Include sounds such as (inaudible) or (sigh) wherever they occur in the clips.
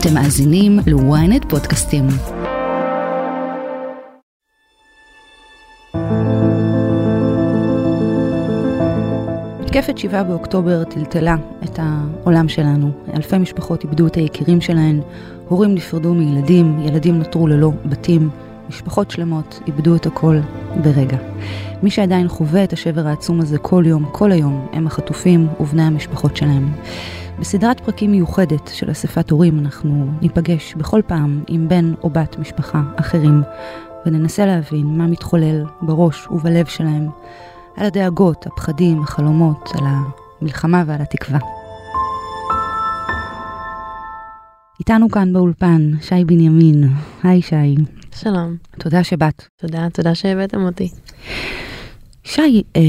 אתם מאזינים ל-ynet פודקאסטים. מתקפת 7 באוקטובר טלטלה את העולם שלנו. אלפי משפחות איבדו את היקירים שלהן, הורים נפרדו מילדים, ילדים נותרו ללא בתים, משפחות שלמות איבדו את הכל ברגע. מי שעדיין חווה את השבר העצום הזה כל יום, כל היום, הם החטופים ובני המשפחות שלהם. בסדרת פרקים מיוחדת של אספת הורים אנחנו ניפגש בכל פעם עם בן או בת משפחה אחרים, וננסה להבין מה מתחולל בראש ובלב שלהם, על הדאגות, הפחדים, החלומות, על המלחמה ועל התקווה. איתנו כאן באולפן שי בנימין. היי שי. שלום. תודה שבאת. תודה, תודה שהבאתם אותי. שי, אה,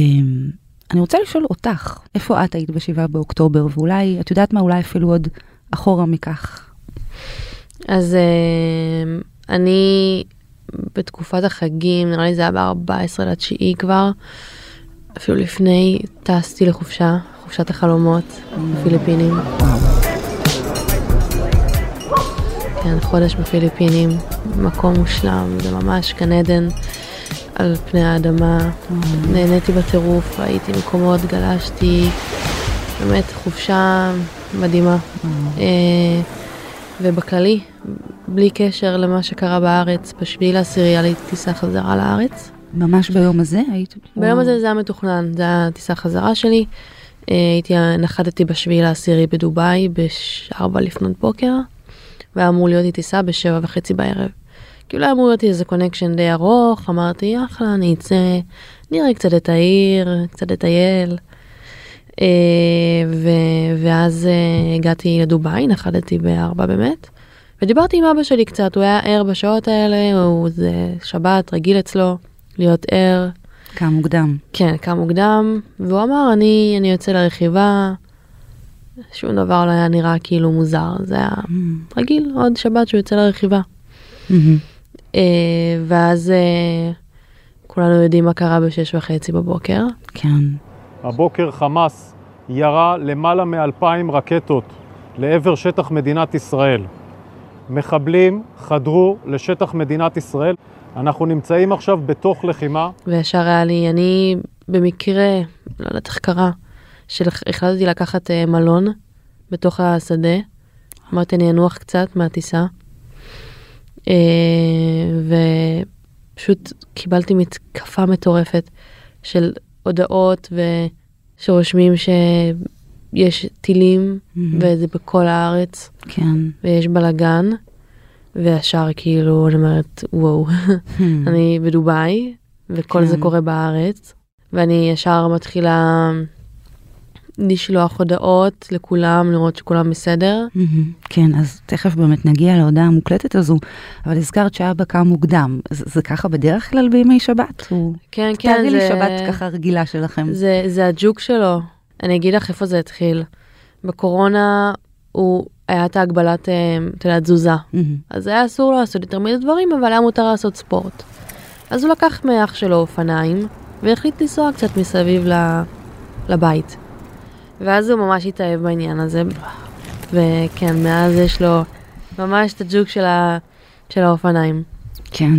אני רוצה לשאול אותך, איפה את היית ב-7 באוקטובר, ואולי, את יודעת מה, אולי אפילו עוד אחורה מכך. אז אה, אני בתקופת החגים, נראה לי זה היה ב-14 לתשיעי כבר, אפילו לפני, טסתי לחופשה, חופשת החלומות בפיליפינים. כן, חודש בפיליפינים, מקום מושלם, זה ממש גן עדן על פני האדמה. נהניתי בטירוף, ראיתי מקומות, גלשתי, באמת חופשה מדהימה. אה, ובכללי, בלי קשר למה שקרה בארץ, בשביעי לעשירי היה לי טיסה חזרה לארץ. ממש ביום הזה היית? ביום הזה זה היה מתוכנן, זה היה טיסה חזרה שלי. אה, הייתי, נחתתי בשביעי לעשירי בדובאי בשארבע לפנות בוקר, והיה אמור להיות לי טיסה בשבע וחצי בערב. כאילו היה אמור להיות לי איזה קונקשן די ארוך, אמרתי אחלה, אני אצא, נראה קצת את העיר, קצת לטייל. אה, ו- ואז אה, הגעתי לדובאי, נחתתי בארבע באמת. ודיברתי עם אבא שלי קצת, הוא היה ער בשעות האלה, הוא זה שבת, רגיל אצלו להיות ער. קם מוקדם. כן, קם מוקדם, והוא אמר, אני, אני יוצא לרכיבה, שום דבר לא היה נראה כאילו מוזר, זה היה Mm. רגיל, עוד שבת שהוא יוצא לרכיבה. מהמם. אה, ואז אה, כולנו יודעים מה קרה בשש וחצי בבוקר. כן. הבוקר חמאס ירה למעלה מאלפיים רקטות לעבר שטח מדינת ישראל. מחבלים חדרו לשטח מדינת ישראל. אנחנו נמצאים עכשיו בתוך לחימה. וישר היה לי, אני במקרה, לא יודעת איך קרה, שהחלטתי לקחת אה, מלון בתוך השדה. אמרתי, אני אנוח קצת מהטיסה. אה, ופשוט קיבלתי מתקפה מטורפת של הודעות ושרושמים שיש טילים מהמם. וזה בכל הארץ כן. ויש בלאגן. וישר כאילו אני אומרת וואו אני בדובאי וכל זה כן. קורה בארץ ואני ישר מתחילה לשלוח הודעות לכולם לראות שכולם בסדר. כן, אז תכף באמת נגיע להודעה המוקלטת הזו, אבל הזכרת שאבא קם מוקדם. זה, זה ככה בדרך כלל בימי שבת? הוא... כן כן תארי לי זה, שבת ככה רגילה שלכם. זה זה הג'וק שלו אני אגיד לך איפה זה התחיל. בקורונה הוא היה את ההגבלת אה, את יודעת תזוזה. אז היה אסור לו לעשות יותר מדי דברים אבל היה מותר לעשות ספורט. אז הוא לקח מאח שלו אופניים והחליט לנסוע קצת מסביב. לבית. ואז הוא ממש התאהב בעניין הזה וכן מאז יש לו ממש את הג'וק של, ה... של האופניים. כן.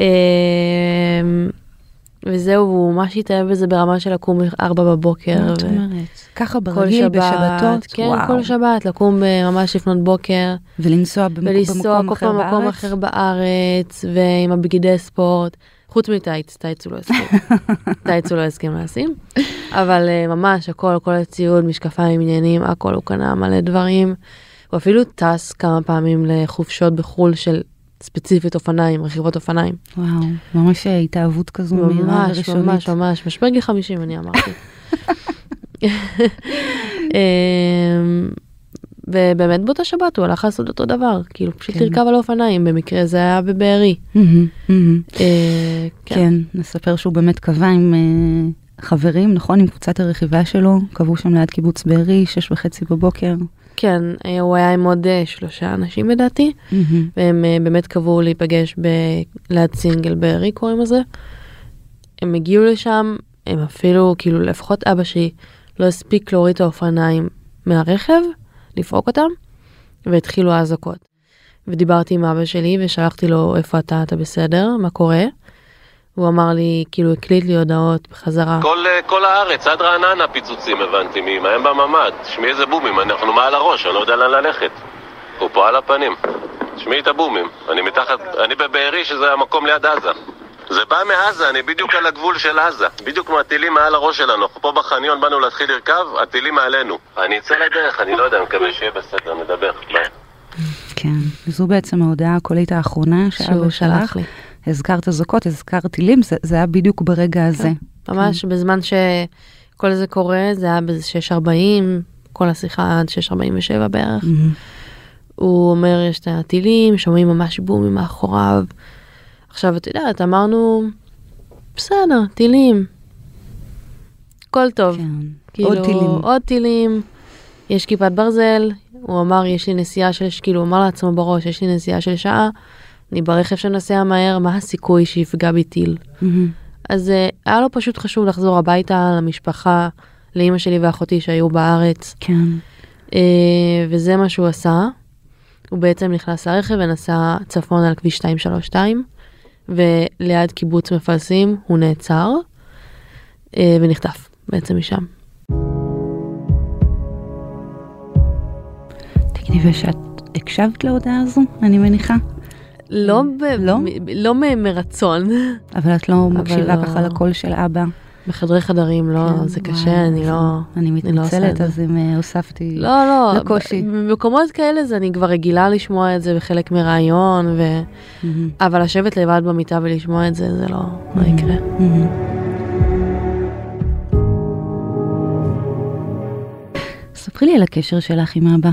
אמ, וזהו והוא ממש התאהב בזה ברמה של לקום ארבע בבוקר. מה את ו- אומרת? ככה כל ברגיל שבת, בשבתות? כן, וואו. כל שבת, לקום ב- ממש לפנות בוקר, ולנסוע במק... ולנסוע במקום כל אחר פעם במקום בארץ? אחר בארץ, ועם הבגדי ספורט, חוץ מטייץ, טייץ הוא לא הסכים, (laughs) טייץ הוא לא הסכים לשים, אבל אה, ממש הכל, כל הציוד, משקפיים, עניינים, הכל הוא קנה מלא דברים. הוא אפילו טס כמה פעמים לחופשות בחו"ל של ספציפית אופניים, רכיבות אופניים. וואו, ממש התאהבות כזו מהירה ממש, וראשונית. ממש, ממש, משבר גיל 50 אני אמרתי. (laughs) (laughs) אמ, ובאמת באותה שבת הוא הלך לעשות אותו דבר, כאילו פשוט כן. לרכב על אופניים, במקרה זה היה בבארי. אה, כן. כן, נספר שהוא באמת קבע עם אה, חברים, נכון? עם קבוצת הרכיבה שלו, קבעו שם ליד קיבוץ בארי, שש וחצי בבוקר. כן, אה, הוא היה עם עוד שלושה אנשים לדעתי. והם באמת קבעו להיפגש ב... ליד סינגל בארי קוראים לזה. הם הגיעו לשם, הם אפילו, כאילו לפחות אבא שלי לא הספיק להוריד את האופניים מהרכב, לפרוק אותם, והתחילו האזעקות. ודיברתי עם אבא שלי ושלחתי לו איפה אתה, אתה בסדר, מה קורה? הוא אמר לי, כאילו הקליט לי הודעות בחזרה. כל, אה, כל הארץ, עד רעננה פיצוצים הבנתי, מהם בממ"ד. תשמעי איזה בומים, אנחנו מעל הראש, אני לא יודע לאן ללכת. הוא פה על הפנים. תשמעי את הבומים. אני מתחת, אני בבארי שזה המקום ליד עזה. זה בא מעזה, אני בדיוק על הגבול של עזה. בדיוק מהטילים מעל הראש שלנו. אנחנו פה בחניון באנו להתחיל לרכב, הטילים מעלינו. אני אצא לדרך, אני לא יודע, אני מקווה שיהיה בסדר, נדבר. כן, זו בעצם ההודעה הקולית האחרונה שאבא שהוא שלח. לי. הזכרת אזעקות, הזכרת טילים, זה, זה היה בדיוק ברגע הזה. ממש בזמן שכל זה קורה, זה היה באיזה 6.40, כל השיחה עד 6.47 בערך. מהמם. הוא אומר, יש את הטילים, שומעים ממש בומים מאחוריו. עכשיו, את יודעת, אמרנו, בסדר, טילים. הכל טוב. כן. כאילו, עוד טילים. עוד טילים, יש כיפת ברזל, הוא אמר, יש לי נסיעה של, כאילו, הוא אמר לעצמו בראש, יש לי נסיעה של שעה, אני ברכב שנוסע מהר, מה הסיכוי שיפגע בי טיל? מהמם. אז אה, היה לו פשוט חשוב לחזור הביתה למשפחה, לאימא שלי ואחותי שהיו בארץ, כן. אה, וזה מה שהוא עשה. הוא בעצם נכנס לרכב ונסע צפון על כביש 232, וליד קיבוץ מפלסים הוא נעצר, אה, ונחטף בעצם משם. תגידי, ושאת הקשבת להודעה הזו, אני מניחה? לא, ב- לא? מ- לא מרצון, אבל את לא מקשיבה לא. ככה לקול של אבא. בחדרי חדרים לא, כן, זה וואי, קשה, אני לא... אני אני לא עושה מתנצלת, זה. אז אם אה, הוספתי... לא, לא, לקושי. במקומות כאלה זה אני כבר רגילה לשמוע את זה בחלק מראיון, ו... מהמם. אבל לשבת לבד במיטה ולשמוע את זה, זה לא, לא Mhm. יקרה. מהמם. ספרי לי על הקשר שלך עם אבא.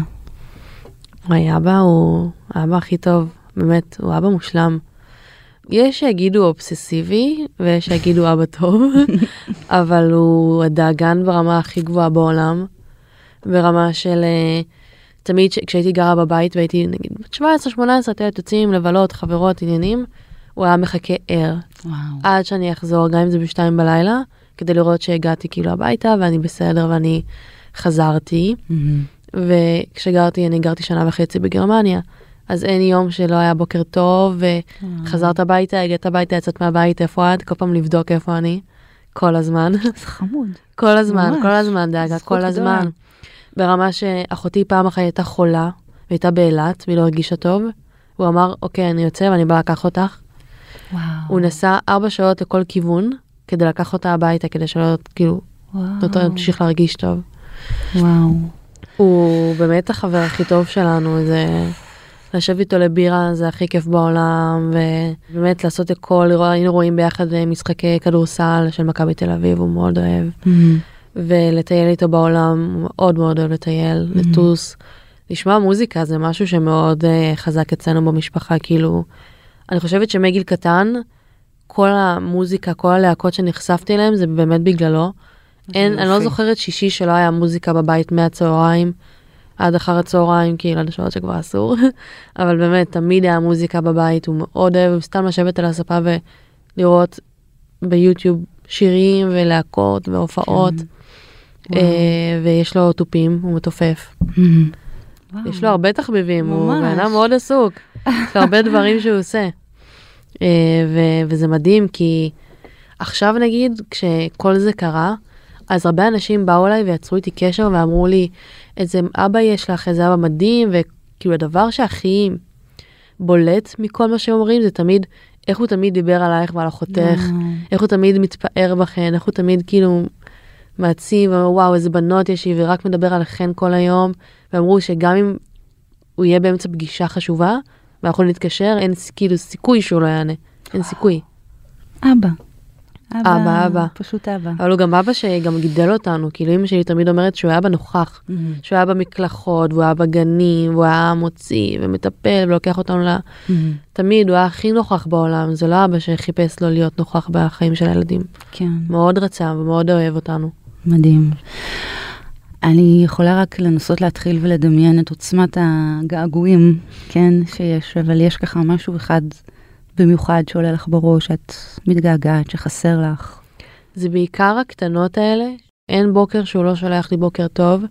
וואי, אבא הוא האבא הכי טוב, באמת, הוא אבא מושלם. יש שיגידו אובססיבי ויש שיגידו אבא טוב, (laughs) אבל הוא הדאגן ברמה הכי גבוהה בעולם, ברמה של אה, תמיד ש- כשהייתי גרה בבית והייתי נגיד בת 17-18, תלת יוצאים לבלות, חברות, עניינים, הוא היה מחכה ער וואו. עד שאני אחזור, גם אם זה בשתיים בלילה, כדי לראות שהגעתי כאילו הביתה ואני בסדר ואני חזרתי. מהמם. וכשגרתי, אני גרתי שנה וחצי בגרמניה, אז אין יום שלא היה בוקר טוב, וחזרת הביתה, הגעת הביתה, יצאת מהבית, איפה את? כל פעם לבדוק איפה אני, כל הזמן, (laughs) זה חמוד. כל הזמן, ממש. כל הזמן דאגה, כל גדולה. הזמן. ברמה שאחותי פעם אחת הייתה חולה, והייתה באילת, והיא לא הרגישה טוב, הוא אמר, אוקיי, אני יוצא ואני בא לקח אותך. וואו. הוא נסע ארבע שעות לכל כיוון, כדי לקח אותה הביתה, כדי שלא, כאילו. לא תמשיך להרגיש טוב. וואו. הוא באמת החבר הכי טוב שלנו, זה לשבת איתו לבירה זה הכי כיף בעולם, ובאמת לעשות הכל, היינו רואים ביחד אה, משחקי כדורסל של מכבי תל אביב, הוא מאוד אוהב, מהמם. ולטייל איתו בעולם, הוא מאוד מאוד אוהב לטייל, לטוס. לשמוע מוזיקה זה משהו שמאוד uh, חזק אצלנו במשפחה, כאילו, אני חושבת שמגיל קטן, כל המוזיקה, כל הלהקות שנחשפתי אליהם זה באמת בגללו. אין, אני לא. זוכרת שישי שלא היה מוזיקה בבית מהצהריים עד אחר הצהריים, כאילו עד השעות שכבר אסור, (laughs) אבל באמת תמיד היה מוזיקה בבית, הוא מאוד אוהב סתם לשבת על הספה ולראות ביוטיוב שירים ולהקות והופעות, כן. אה, ויש לו תופים, הוא מתופף. וואו. יש לו הרבה תחביבים, הוא. בן אדם מאוד עסוק, יש לו הרבה (laughs) דברים שהוא עושה. אה, ו- וזה מדהים כי עכשיו נגיד כשכל זה קרה, אז הרבה אנשים באו אליי ויצרו איתי קשר ואמרו לי איזה אבא יש לך, איזה אבא מדהים, וכאילו הדבר שהכי בולט מכל מה שאומרים זה תמיד איך הוא תמיד דיבר עלייך ועל אחותך, וואו. איך הוא תמיד מתפאר בכן, איך הוא תמיד כאילו ואומר, וואו איזה בנות יש לי ורק מדבר עליכן כל היום, ואמרו שגם אם הוא יהיה באמצע פגישה חשובה, ואנחנו נתקשר, אין כאילו סיכוי שהוא לא יענה, אין סיכוי. אבא. אבא, אבא. פשוט אבא. אבל הוא גם אבא שגם גידל אותנו, כאילו אמא שלי תמיד אומרת שהוא היה בנוכח, מהמם. שהוא היה במקלחות, והוא היה בגנים, והוא היה מוציא ומטפל ולוקח אותנו ל... מהמם. תמיד, הוא היה הכי נוכח בעולם, זה לא אבא שחיפש לו להיות נוכח בחיים של הילדים. כן. מאוד רצה ומאוד אוהב אותנו. מדהים. אני יכולה רק לנסות להתחיל ולדמיין את עוצמת הגעגועים, כן, שיש, אבל יש ככה משהו אחד במיוחד שעולה לך בראש, שאת מתגעגעת, שחסר לך. זה בעיקר הקטנות האלה, אין בוקר שהוא לא שולח לי בוקר טוב,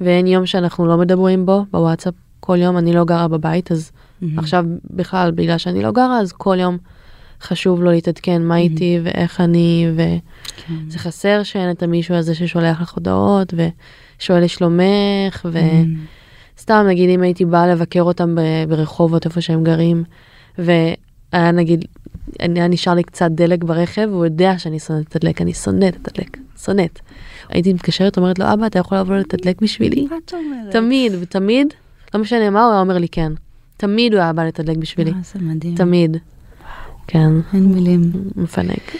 ואין יום שאנחנו לא מדברים בו בוואטסאפ כל יום אני לא גרה בבית, אז מהמם. עכשיו בכלל, בגלל שאני לא גרה, אז כל יום חשוב לו להתעדכן מה איתי ואיך אני, כן. וזה חסר שאין את המישהו הזה ששולח לך הודעות ושואל לשלומך. וסתם נגיד אם הייתי באה לבקר אותם ברחובות איפה שהם גרים, והיה נגיד, היה נשאר לי קצת דלק ברכב, הוא יודע שאני שונאת לתדלק, אני שונאת לתדלק, שונאת. הייתי מתקשרת, אומרת לו, אבא, אתה יכול לבוא לתדלק בשבילי? מה את אומרת? תמיד, ותמיד, לא משנה מה, הוא היה אומר לי כן. תמיד הוא היה בא לתדלק בשבילי. אה, זה מדהים. תמיד. כן, אין מילים. מפנק.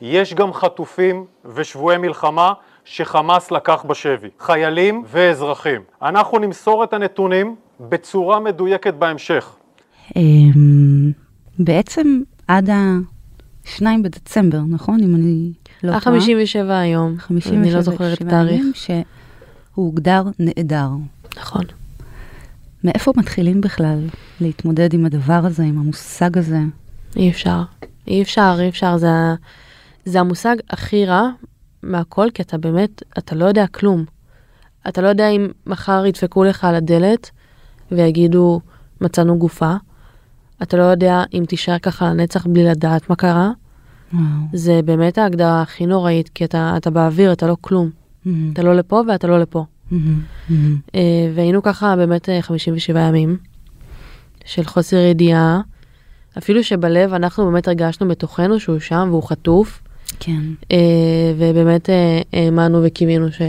יש גם חטופים ושבויי מלחמה שחמאס לקח בשבי, חיילים ואזרחים. אנחנו נמסור את הנתונים בצורה מדויקת בהמשך. בעצם עד ה-2 בדצמבר, נכון? אם אני לא טועה. 57 היום, 57 אני לא זוכרת את התאריך. שהוא הוגדר נעדר. נכון. מאיפה מתחילים בכלל להתמודד עם הדבר הזה, עם המושג הזה? אי אפשר. אי אפשר, אי אפשר. זה, זה המושג הכי רע מהכל, כי אתה באמת, אתה לא יודע כלום. אתה לא יודע אם מחר ידפקו לך על הדלת ויגידו, מצאנו גופה. אתה לא יודע אם תישאר ככה לנצח בלי לדעת מה קרה. וואו. זה באמת ההגדרה הכי נוראית, כי אתה, אתה באוויר, אתה לא כלום. אתה לא לפה ואתה לא לפה. אה, והיינו ככה באמת אה, 57 ימים של חוסר ידיעה. אפילו שבלב אנחנו באמת הרגשנו בתוכנו שהוא שם והוא חטוף, כן. אה, ובאמת אה, האמנו וקיווינו ש,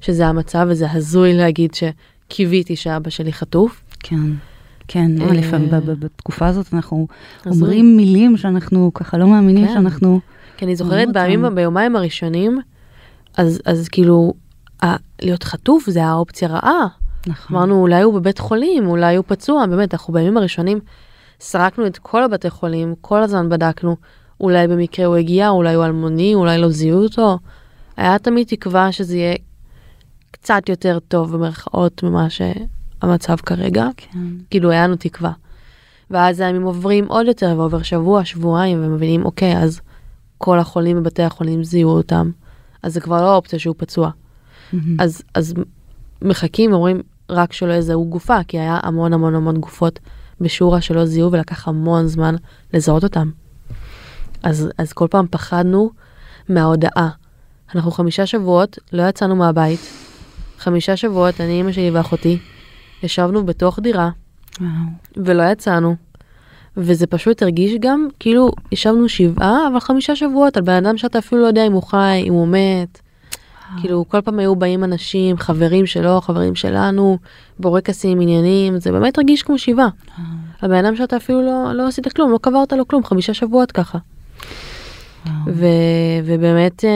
שזה המצב, וזה הזוי להגיד שקיוויתי שאבא שלי חטוף. כן. כן, אה, לפעמים בתקופה הזאת אנחנו. אומרים מילים שאנחנו ככה לא מאמינים כן. שאנחנו... כי אני זוכרת אותם. בימים, ביומיים הראשונים, אז, אז כאילו, ה- להיות חטוף זה האופציה רעה. נכון. אמרנו אולי הוא בבית חולים, אולי הוא פצוע, באמת, אנחנו בימים הראשונים סרקנו את כל הבתי חולים, כל הזמן בדקנו, אולי במקרה הוא הגיע, אולי הוא אלמוני, אולי לא זיהו אותו. היה תמיד תקווה שזה יהיה קצת יותר טוב במרכאות ממה שהמצב כרגע, כן. כאילו היה לנו תקווה. ואז הימים עוברים עוד יותר, ועובר שבוע, שבועיים, ומבינים, אוקיי, אז כל החולים בבתי החולים זיהו אותם, אז זה כבר לא אופציה שהוא פצוע. מהמם. אז, אז מחכים ואומרים רק שלא יזהו גופה, כי היה המון המון המון גופות בשורה שלא זיהו ולקח המון זמן לזהות אותם. אז, אז כל פעם פחדנו מההודעה. אנחנו חמישה שבועות לא יצאנו מהבית. חמישה שבועות, אני, אמא שלי ואחותי, ישבנו בתוך דירה וואו. ולא יצאנו. וזה פשוט הרגיש גם כאילו ישבנו שבעה אבל חמישה שבועות על בן אדם שאתה אפילו לא יודע אם הוא חי אם הוא מת. כאילו כל פעם היו באים אנשים חברים שלו חברים שלנו בורקסים עניינים זה באמת הרגיש כמו שבעה. על בן אדם שאתה אפילו לא, לא עשית כלום לא קברת לו כלום חמישה שבועות ככה. ו, ובאמת אה,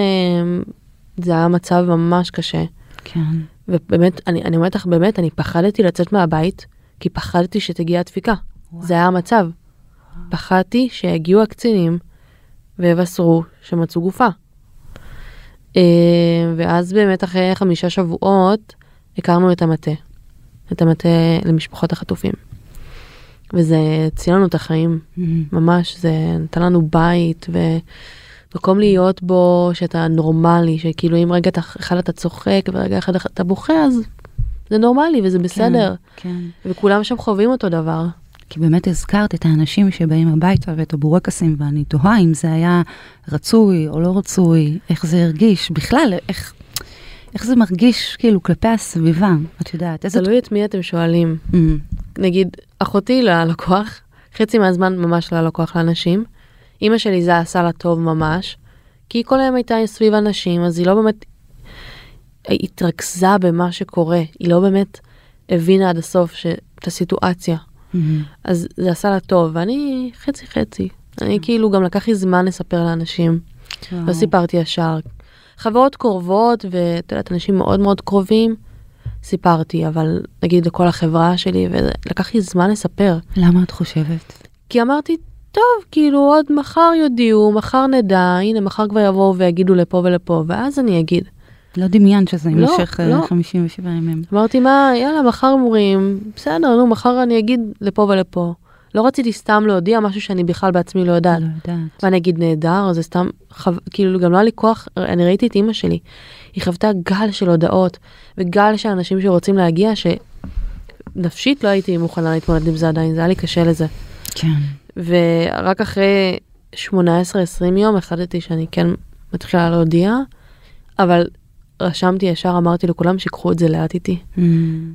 זה היה מצב ממש קשה. כן. ובאמת אני, אני אומרת לך באמת אני פחדתי לצאת מהבית כי פחדתי שתגיע הדפיקה. זה היה המצב. פחדתי שיגיעו הקצינים ויבשרו שמצאו גופה. אה, ואז באמת אחרי חמישה שבועות הכרנו את המטה, את המטה למשפחות החטופים. וזה הציל לנו את החיים, מהמם. ממש, זה נתן לנו בית ומקום להיות בו שאתה נורמלי, שכאילו אם רגע אחד אתה צוחק ורגע אחד אתה בוכה אז זה נורמלי וזה בסדר, כן. וכולם שם חווים אותו דבר. כי באמת הזכרת את האנשים שבאים הביתה ואת הבורקסים, ואני תוהה אם זה היה רצוי או לא רצוי, איך זה הרגיש, בכלל, איך, איך זה מרגיש כאילו כלפי הסביבה, את יודעת, איזה... תלוי את מי אתם שואלים. Mm, נגיד, אחותי כוח, חצי מהזמן ממש כוח לאנשים. אימא שלי זה עשה לה טוב ממש, כי היא כל היום הייתה סביב אנשים, אז היא לא באמת התרכזה במה שקורה, היא לא באמת הבינה עד הסוף ש... את הסיטואציה. mm, אז זה עשה לה טוב, ואני חצי חצי. אני כאילו גם לקח לי זמן לספר לאנשים, לא וואו. סיפרתי ישר. חברות קרובות ואת יודעת אנשים מאוד מאוד קרובים, סיפרתי, אבל נגיד לכל החברה שלי, ולקח לי זמן לספר. למה את חושבת? כי אמרתי, טוב, כאילו עוד מחר יודיעו, מחר נדע, הנה מחר כבר יבואו ויגידו לפה ולפה, ואז אני אגיד. לא דמיינת שזה לא, יימשך אה, לא. 57 ימים. אמרתי, מה, יאללה, מחר אומרים, בסדר, נו, מחר אני אגיד לפה ולפה. לא רציתי סתם להודיע משהו שאני בכלל בעצמי לא יודעת. לא יודעת. ואני אגיד נהדר, זה סתם, חו... כאילו גם לא היה לי כוח, אני ראיתי את אימא שלי, היא חוותה גל של הודעות וגל של אנשים שרוצים להגיע, ש... נפשית לא הייתי מוכנה להתמודד עם זה עדיין, זה היה לי קשה לזה. כן. ורק אחרי 18-20 יום החלטתי שאני כן מתחילה להודיע, אבל רשמתי ישר, אמרתי לכולם שיקחו את זה לאט איתי, Mm,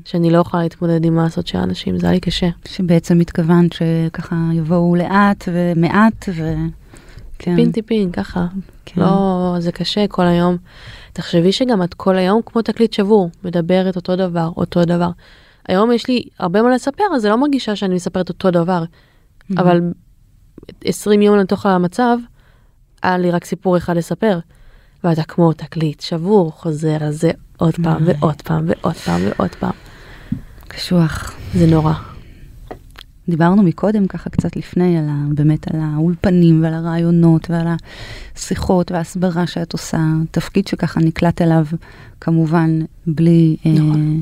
שאני לא יכולה להתמודד עם מעשות של האנשים, זה היה לי קשה. שבעצם התכוונת שככה יבואו לאט ומעט ו... כן. טיפין טיפין, ככה. כן. לא, זה קשה כל היום. תחשבי שגם את כל היום כמו תקליט שבור, מדברת אותו דבר, אותו דבר. היום יש לי הרבה מה לספר, אז זה לא מרגישה שאני מספרת אותו דבר. Mhm. אבל 20 יום לתוך המצב, היה לי רק סיפור אחד לספר. ואתה כמו תקליט שבור, חוזר על זה עוד פעם. ועוד פעם ועוד פעם ועוד פעם. קשוח. זה נורא. דיברנו מקודם ככה קצת לפני על ה, באמת על האולפנים ועל הרעיונות ועל השיחות וההסברה שאת עושה, תפקיד שככה נקלט אליו כמובן בלי אה, נכון.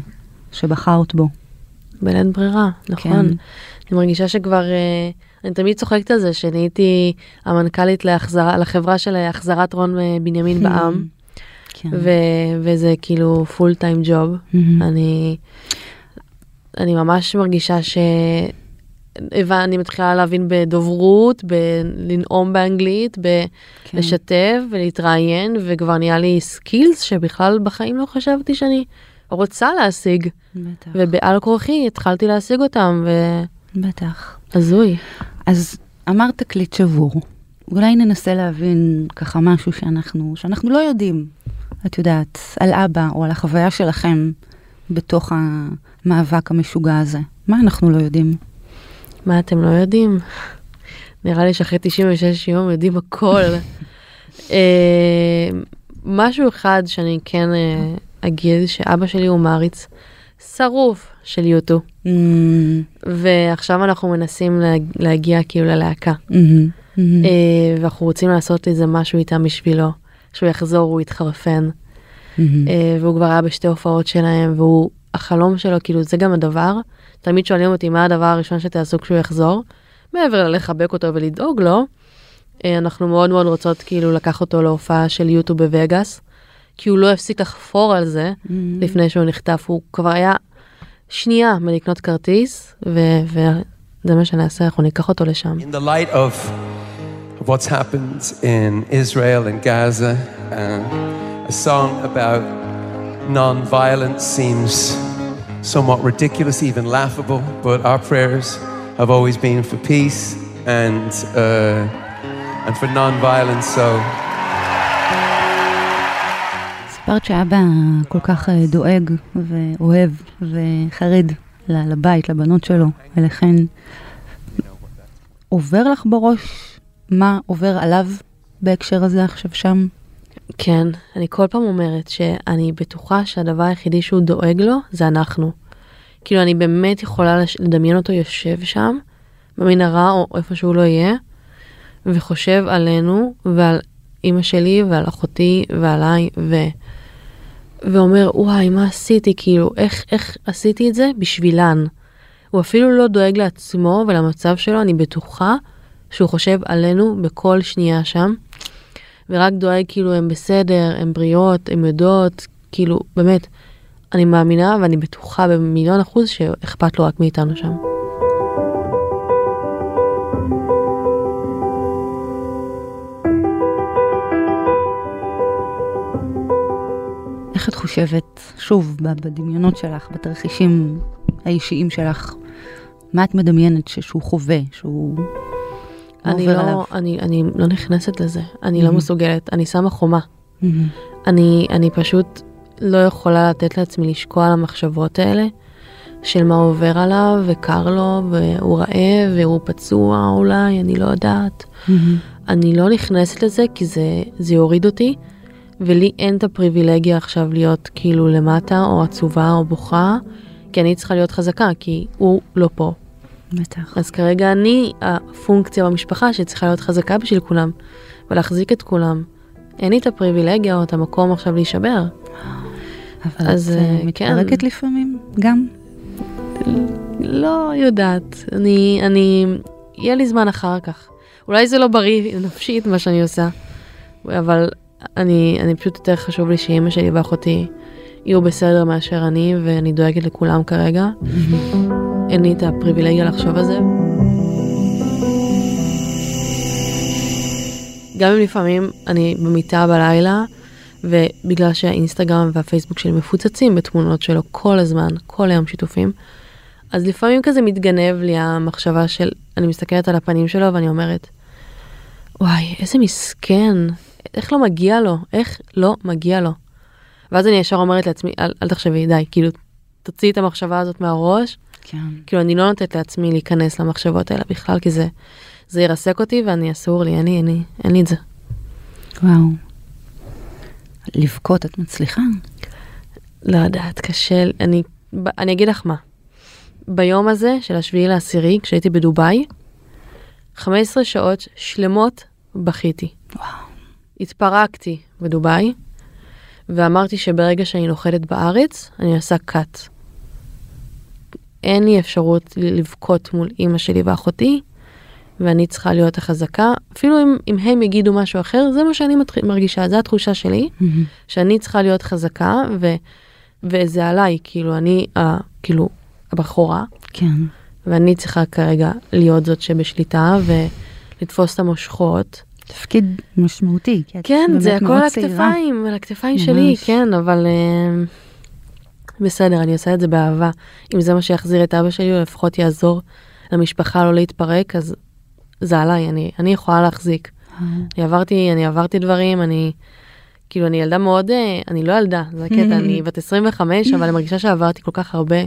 שבחרת בו. בלית ברירה, נכון. כן. אני מרגישה שכבר, אה, אני תמיד צוחקת על זה שנהייתי המנכ"לית להחזרה, לחברה של החזרת רון אה, בנימין בעם, כן. ו- וזה כאילו full time job. אני, אני ממש מרגישה ש... אני מתחילה להבין בדוברות, בלנאום באנגלית, כן. בלשתף ולהתראיין, וכבר נהיה לי skills שבכלל בחיים לא חשבתי שאני רוצה להשיג. בטח, ובעל כורחי התחלתי להשיג אותם, בטח. והזוי. אז אמרת תקליט שבור. אולי ננסה להבין ככה משהו שאנחנו, שאנחנו לא יודעים, את יודעת, על אבא או על החוויה שלכם בתוך המאבק המשוגע הזה. מה אנחנו לא יודעים? מה אתם לא יודעים? נראה לי שאחרי 96 יום יודעים הכל. (laughs) אה, משהו אחד שאני כן אה, אגיד, שאבא שלי הוא מעריץ שרוף של יוטו, Mm, ועכשיו אנחנו מנסים לה- להגיע כאילו ללהקה, מהמם, מהמם. אה, ואנחנו רוצים לעשות איזה משהו איתם בשבילו, כשהוא יחזור הוא יתחרפן, מהמם. אה, והוא כבר היה בשתי הופעות שלהם, והוא, החלום שלו, כאילו זה גם הדבר, תמיד שואלים אותי מה הדבר הראשון שתעשו כשהוא יחזור, מעבר ללחבק אותו ולדאוג לו, אה, אנחנו מאוד מאוד רוצות כאילו לקח אותו להופעה של יוטו בווגאס, כי הוא לא הפסיק לחפור על זה מהמם. לפני שהוא נחטף, הוא כבר היה שנייה מלקנות כרטיס, ו- וזה מה שנעשה, אנחנו ניקח אותו לשם. In the light of what's happened in Israel and Gaza, uh, a song about non-violence seems somewhat ridiculous, even laughable, but our prayers have always been for peace and uh, and for non-violence. So סיפרת שאבא כל כך אה, דואג ואוהב וחרד לבית, לבנות שלו, ולכן עובר לך בראש מה עובר עליו בהקשר הזה עכשיו שם? כן, אני כל פעם אומרת שאני בטוחה שהדבר היחידי שהוא דואג לו זה אנחנו. כאילו אני באמת יכולה לדמיין אותו יושב שם, במנהרה או איפה שהוא לא יהיה, וחושב עלינו ועל אימא שלי ועל אחותי ועליי, ו... ואומר וואי מה עשיתי כאילו איך איך עשיתי את זה בשבילן. הוא אפילו לא דואג לעצמו ולמצב שלו אני בטוחה שהוא חושב עלינו בכל שנייה שם. ורק דואג כאילו הם בסדר, הם בריאות, הם יודעות, כאילו באמת, אני מאמינה ואני בטוחה במיליון אחוז שאכפת לו רק מאיתנו שם. איך את חושבת, שוב, בדמיונות שלך, בתרחישים האישיים שלך, מה את מדמיינת שהוא חווה, שהוא אני עובר לא, עליו? אני, אני לא נכנסת לזה, אני לא Mhm. מסוגלת, אני שמה חומה. מהמם. אני, אני פשוט לא יכולה לתת לעצמי לשקוע על המחשבות האלה של מה עובר עליו וקר לו והוא רעב והוא פצוע אולי, אני לא יודעת. מהמם. אני לא נכנסת לזה כי זה, זה יוריד אותי, ולי אין את הפריבילגיה עכשיו להיות כאילו למטה או עצובה או בוכה, כי אני צריכה להיות חזקה, כי הוא לא פה. בטח. אז כרגע אני הפונקציה במשפחה שצריכה להיות חזקה בשביל כולם, ולהחזיק את כולם. אין לי את הפריבילגיה או את המקום עכשיו להישבר. אבל אז, את אה, אה, כן. מתפרקת לפעמים, גם. לא יודעת, אני, אני, יהיה לי זמן אחר כך. אולי זה לא בריא נפשית מה שאני עושה, אבל אני, אני פשוט יותר חשוב לי שאימא שלי ואחותי יהיו בסדר מאשר אני, ואני דואגת לכולם כרגע. אין לי את הפריבילגיה לחשוב על זה. גם אם לפעמים אני במיטה בלילה, ובגלל שהאינסטגרם והפייסבוק שלי מפוצצים בתמונות שלו כל הזמן, כל היום שיתופים, אז לפעמים כזה מתגנב לי המחשבה של, אני מסתכלת על הפנים שלו ואני אומרת, וואי, איזה מסכן, איך לא מגיע לו, איך לא מגיע לו. ואז אני ישר אומרת לעצמי, אל, אל תחשבי, די, כאילו, תוציאי את המחשבה הזאת מהראש. כן. כאילו, אני לא נותנת לעצמי להיכנס למחשבות האלה בכלל, כי זה, זה ירסק אותי ואני אסור לי, אין לי, אין לי, אין לי את זה. וואו. לבכות את מצליחה? לא יודעת, קשה, אני, אני אגיד לך מה. ביום הזה של השביעי לעשירי, כשהייתי בדובאי, 15 שעות שלמות בכיתי. וואו. התפרקתי בדובאי, ואמרתי שברגע שאני נוחתת בארץ, אני עושה cut. אין לי אפשרות לבכות מול אימא שלי ואחותי, ואני צריכה להיות החזקה. אפילו אם, אם הם יגידו משהו אחר, זה מה שאני מרגישה, זו התחושה שלי, שאני צריכה להיות חזקה, ו, וזה עליי, כאילו, אני, uh, כאילו, הבחורה, כן. ואני צריכה כרגע להיות זאת שבשליטה, ולתפוס את המושכות. תפקיד משמעותי, כן, זה הכל על. הכתפיים, על הכתפיים. שלי, כן, אבל אה, בסדר, אני עושה את זה באהבה. אם זה מה שיחזיר את אבא שלי, או לפחות יעזור למשפחה לא להתפרק, אז זה עליי, אני, אני יכולה להחזיק. וואו. אני עברתי, אני עברתי דברים, אני, כאילו, אני ילדה מאוד, אה, אני לא ילדה, זה הקטע, אני בת 25, אבל אני מרגישה שעברתי כל כך הרבה.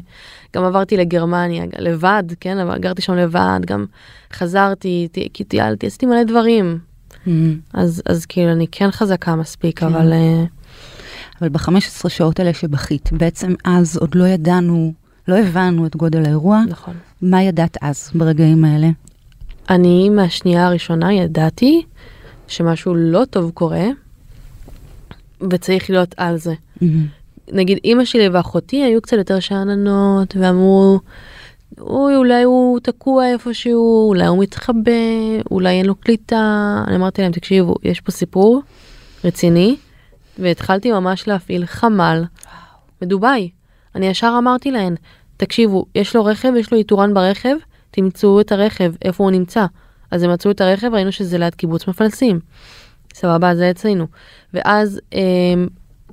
גם עברתי לגרמניה, לבד, כן, אבל גרתי שם לבד, גם חזרתי, טיילתי, עשיתי מלא דברים. אמ, אז, אז כאילו, אני כן חזקה מספיק, כן. אבל... אה, אבל ב-15 שעות האלה שבכית, בעצם אז עוד לא ידענו, לא הבנו את גודל האירוע. נכון. מה ידעת אז, ברגעים האלה? אני מהשנייה הראשונה ידעתי שמשהו לא טוב קורה, וצריך להיות על זה. אמ, נגיד אימא שלי ואחותי היו קצת יותר שאננות ואמרו, אוי אולי הוא תקוע איפשהו, אולי הוא מתחבא, אולי אין לו קליטה. אני אמרתי להם תקשיבו, יש פה סיפור רציני, והתחלתי ממש להפעיל חמ"ל בדובאי. אני ישר אמרתי להן, תקשיבו, יש לו רכב, יש לו איתורן ברכב, תמצאו את הרכב, איפה הוא נמצא. אז הם מצאו את הרכב, ראינו שזה ליד קיבוץ מפלסים. סבבה, זה אצלנו. ואז אה,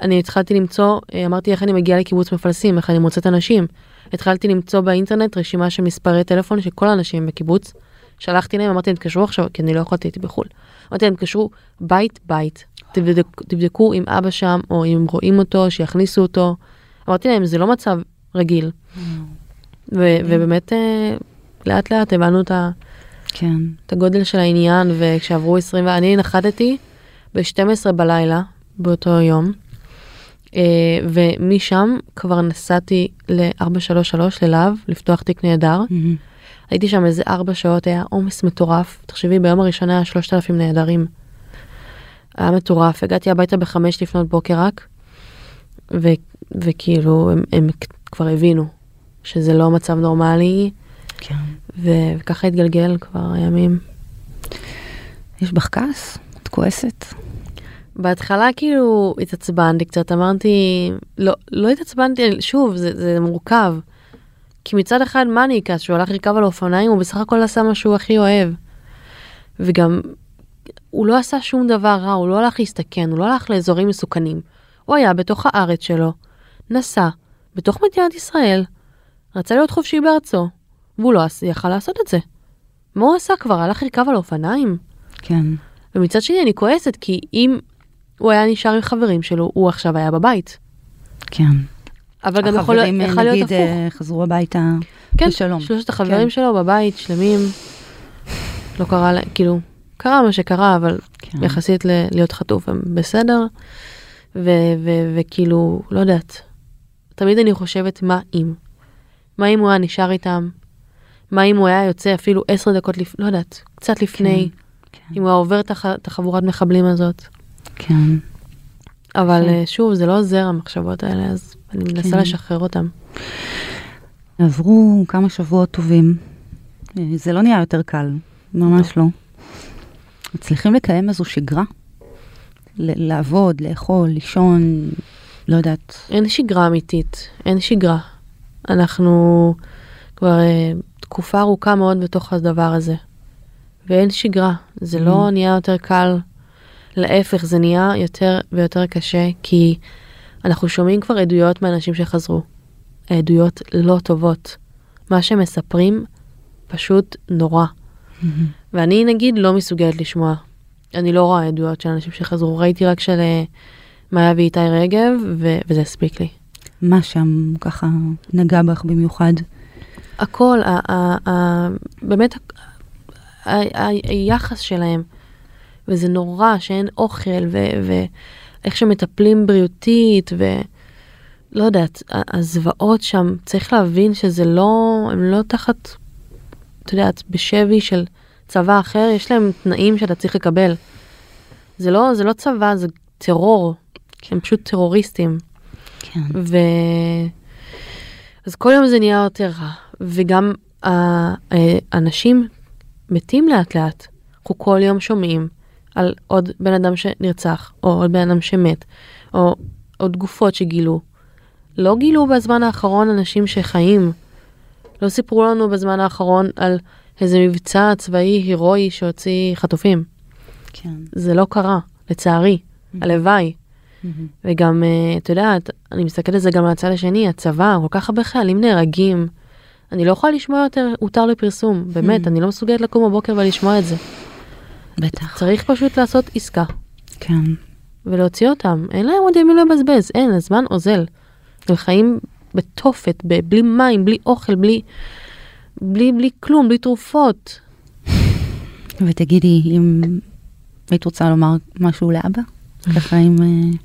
אני התחלתי למצוא, אה, אמרתי איך אני מגיעה לקיבוץ מפלסים, איך אני מוצאת אנשים. התחלתי למצוא באינטרנט רשימה של מספרי טלפון של כל האנשים בקיבוץ. שלחתי להם, אמרתי להם, תתקשרו עכשיו, כי אני לא יכולתי, הייתי בחו"ל. אמרתי להם, תתקשרו בית בית, תבדק, תבדקו אם אבא שם, או אם רואים אותו, שיכניסו אותו. אמרתי להם, זה לא מצב רגיל. ו- ובאמת, אה, לאט לאט הבנו את ה... כן. את הגודל של העניין, וכשעברו 20, ואני נחתתי ב-12 בלילה באותו יום, ומשם כבר נסעתי ל-433 ללהב, לפתוח תיק נהדר. אמ, הייתי שם איזה 4 שעות, היה עומס מטורף. תחשבי, ביום הראשון היה 3,000 נעדרים. היה מטורף, הגעתי הביתה בחמש לפנות בוקר רק, ו- וכאילו, הם, הם כבר הבינו שזה לא מצב נורמלי, כן. ו- וככה התגלגל כבר הימים. יש בך כעס? את כועסת? בהתחלה כאילו התעצבנתי קצת, אמרתי, לא, לא התעצבנתי, שוב, זה, זה מורכב. כי מצד אחד, מה אני אכעס? שהוא הלך לרכב על אופניים, הוא בסך הכל עשה מה שהוא הכי אוהב. וגם, הוא לא עשה שום דבר רע, הוא לא הלך להסתכן, הוא לא הלך לאזורים מסוכנים. הוא היה בתוך הארץ שלו, נסע, בתוך מדינת ישראל, רצה להיות חופשי בארצו, והוא לא יכל לעשות את זה. מה הוא עשה כבר? הלך לרכב על אופניים? כן. ומצד שני אני כועסת כי אם הוא היה נשאר עם חברים שלו, הוא עכשיו היה בבית. כן. אבל גם יכול, החברים, יכול להיות נגיד, הפוך. אה, חזרו הביתה כן, בשלום. שלושת החברים כן. שלו בבית שלמים. לא קרה, כאילו, קרה מה שקרה, אבל כן. יחסית ל- להיות חטוף הם בסדר. ו- ו- וכאילו, לא יודעת, תמיד אני חושבת מה אם. מה אם הוא היה נשאר איתם? מה אם הוא היה יוצא אפילו עשר דקות לפני, לא יודעת, קצת לפני, כן. אם הוא היה עובר את את החבורת מחבלים הזאת. כן. אבל כן. אה, שוב, זה לא עוזר המחשבות האלה, אז אני מנסה כן. לשחרר אותם. עברו כמה שבועות טובים. אה, זה לא נהיה יותר קל, ממש לא. מצליחים לקיים איזו שגרה? לעבוד, לאכול, לישון, לא יודעת. אין שגרה אמיתית, אין שגרה. אנחנו כבר אה, תקופה ארוכה מאוד בתוך הדבר הזה. ואין שגרה, זה לא נהיה יותר קל. להפך, זה נהיה יותר ויותר קשה, כי אנחנו שומעים כבר עדויות מאנשים שחזרו. עדויות לא טובות. מה שמספרים פשוט נורא. ואני נגיד לא מסוגלת לשמוע. אני לא רואה עדויות של אנשים שחזרו, ראיתי רק של אה, מאיה ואיתי רגב, ו- וזה הספיק לי. מה שם ככה נגע בך במיוחד? הכל, ה- ה- ה- באמת, היחס שלהם, וזה נורא שאין אוכל, ו- ואיך שמטפלים בריאותית, ולא יודעת, הזוועות שם, צריך להבין שזה לא, הם לא תחת, את יודעת, בשבי של צבא אחר, יש להם תנאים שאתה צריך לקבל. זה לא, זה לא צבא, זה טרור, הם פשוט טרוריסטים. כן. ו... אז כל יום זה נהיה יותר רע, וגם האנשים מתים לאט לאט. אנחנו כל יום שומעים על עוד בן אדם שנרצח, או עוד בן אדם שמת, או עוד גופות שגילו. לא גילו בזמן האחרון אנשים שחיים. לא סיפרו לנו בזמן האחרון על איזה מבצע צבאי הירואי שהוציא חטופים. כן. זה לא קרה, לצערי, הלוואי. וגם, אה, את יודעת, אני מסתכלת על זה גם מהצד השני, הצבא, כל כך הרבה חיילים נהרגים. אני לא יכולה לשמוע יותר הותר לפרסום, באמת, אני לא מסוגלת לקום בבוקר ולשמוע את זה. בטח. צריך פשוט לעשות עסקה, כן. ולהוציא אותם. אין להם עוד ימים לבזבז, אין, הזמן אוזל. הם חיים בתופת, ב- בלי מים, בלי אוכל, בלי, בלי, בלי כלום, בלי תרופות. (laughs) ותגידי, אם היית רוצה לומר משהו לאבא? (laughs) ככה אם... אה,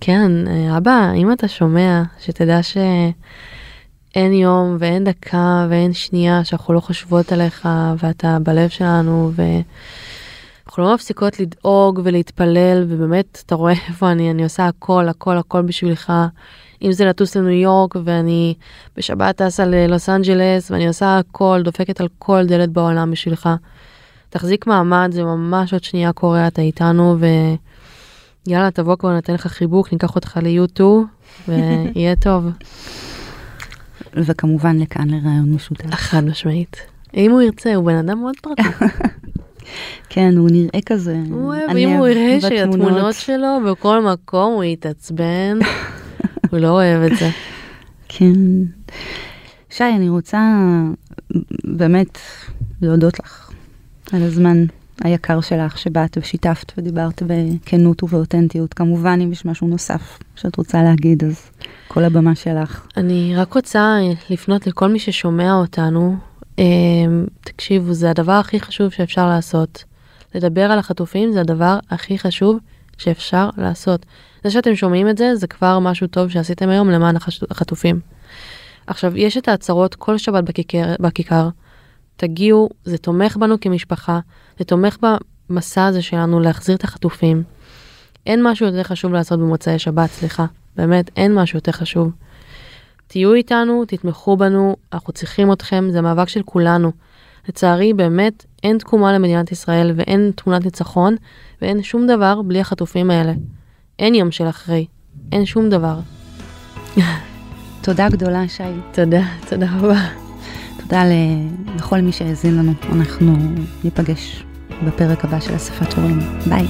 כן, אה, אבא, אם אתה שומע, שתדע שאין יום ואין דקה ואין שנייה שאנחנו לא חושבות עליך ואתה בלב שלנו ואנחנו לא מפסיקות לדאוג ולהתפלל ובאמת, אתה רואה איפה אני, אני עושה הכל, הכל, הכל בשבילך. אם זה לטוס לניו יורק ואני בשבת טסה ללוס אנג'לס ואני עושה הכל, דופקת על כל דלת בעולם בשבילך. תחזיק מעמד, זה ממש עוד שנייה קורה, אתה איתנו ו... יאללה, תבוא כבר, נתן לך חיבוק, ניקח אותך ליוטיוב, (laughs) ויהיה טוב. וכמובן לכאן לרעיון משותף. חד משמעית. אם הוא ירצה, הוא בן אדם מאוד פרטי. (laughs) כן, הוא נראה כזה. הוא אוהב, אם הוא יראה. שהתמונות שלו בכל מקום, הוא יתעצבן. (laughs) הוא לא אוהב את זה. כן. שי, אני רוצה באמת להודות לך על הזמן היקר שלך שבאת ושיתפת ודיברת בכנות ובאותנטיות. כמובן, אם יש משהו נוסף שאת רוצה להגיד, אז כל הבמה שלך. אני רק רוצה לפנות לכל מי ששומע אותנו. אה, תקשיבו, זה הדבר הכי חשוב שאפשר לעשות. לדבר על החטופים זה הדבר הכי חשוב שאפשר לעשות. זה שאתם שומעים את זה, זה כבר משהו טוב שעשיתם היום למען החטופים. עכשיו, יש את ההצהרות כל שבת בכיכר, בכיכר. תגיעו, זה תומך בנו כמשפחה, זה תומך במסע הזה שלנו להחזיר את החטופים. אין משהו יותר חשוב לעשות במוצאי שבת, סליחה. באמת, אין משהו יותר חשוב. תהיו איתנו, תתמכו בנו, אנחנו צריכים אתכם, זה מאבק של כולנו. לצערי, באמת, אין תקומה למדינת ישראל ואין תמונת ניצחון ואין שום דבר בלי החטופים האלה. אין יום של אחרי, אין שום דבר. (laughs) תודה גדולה, שי. תודה, תודה רבה. תודה לכל מי שהאזין לנו. אנחנו ניפגש בפרק הבא של אספת הורים. ביי.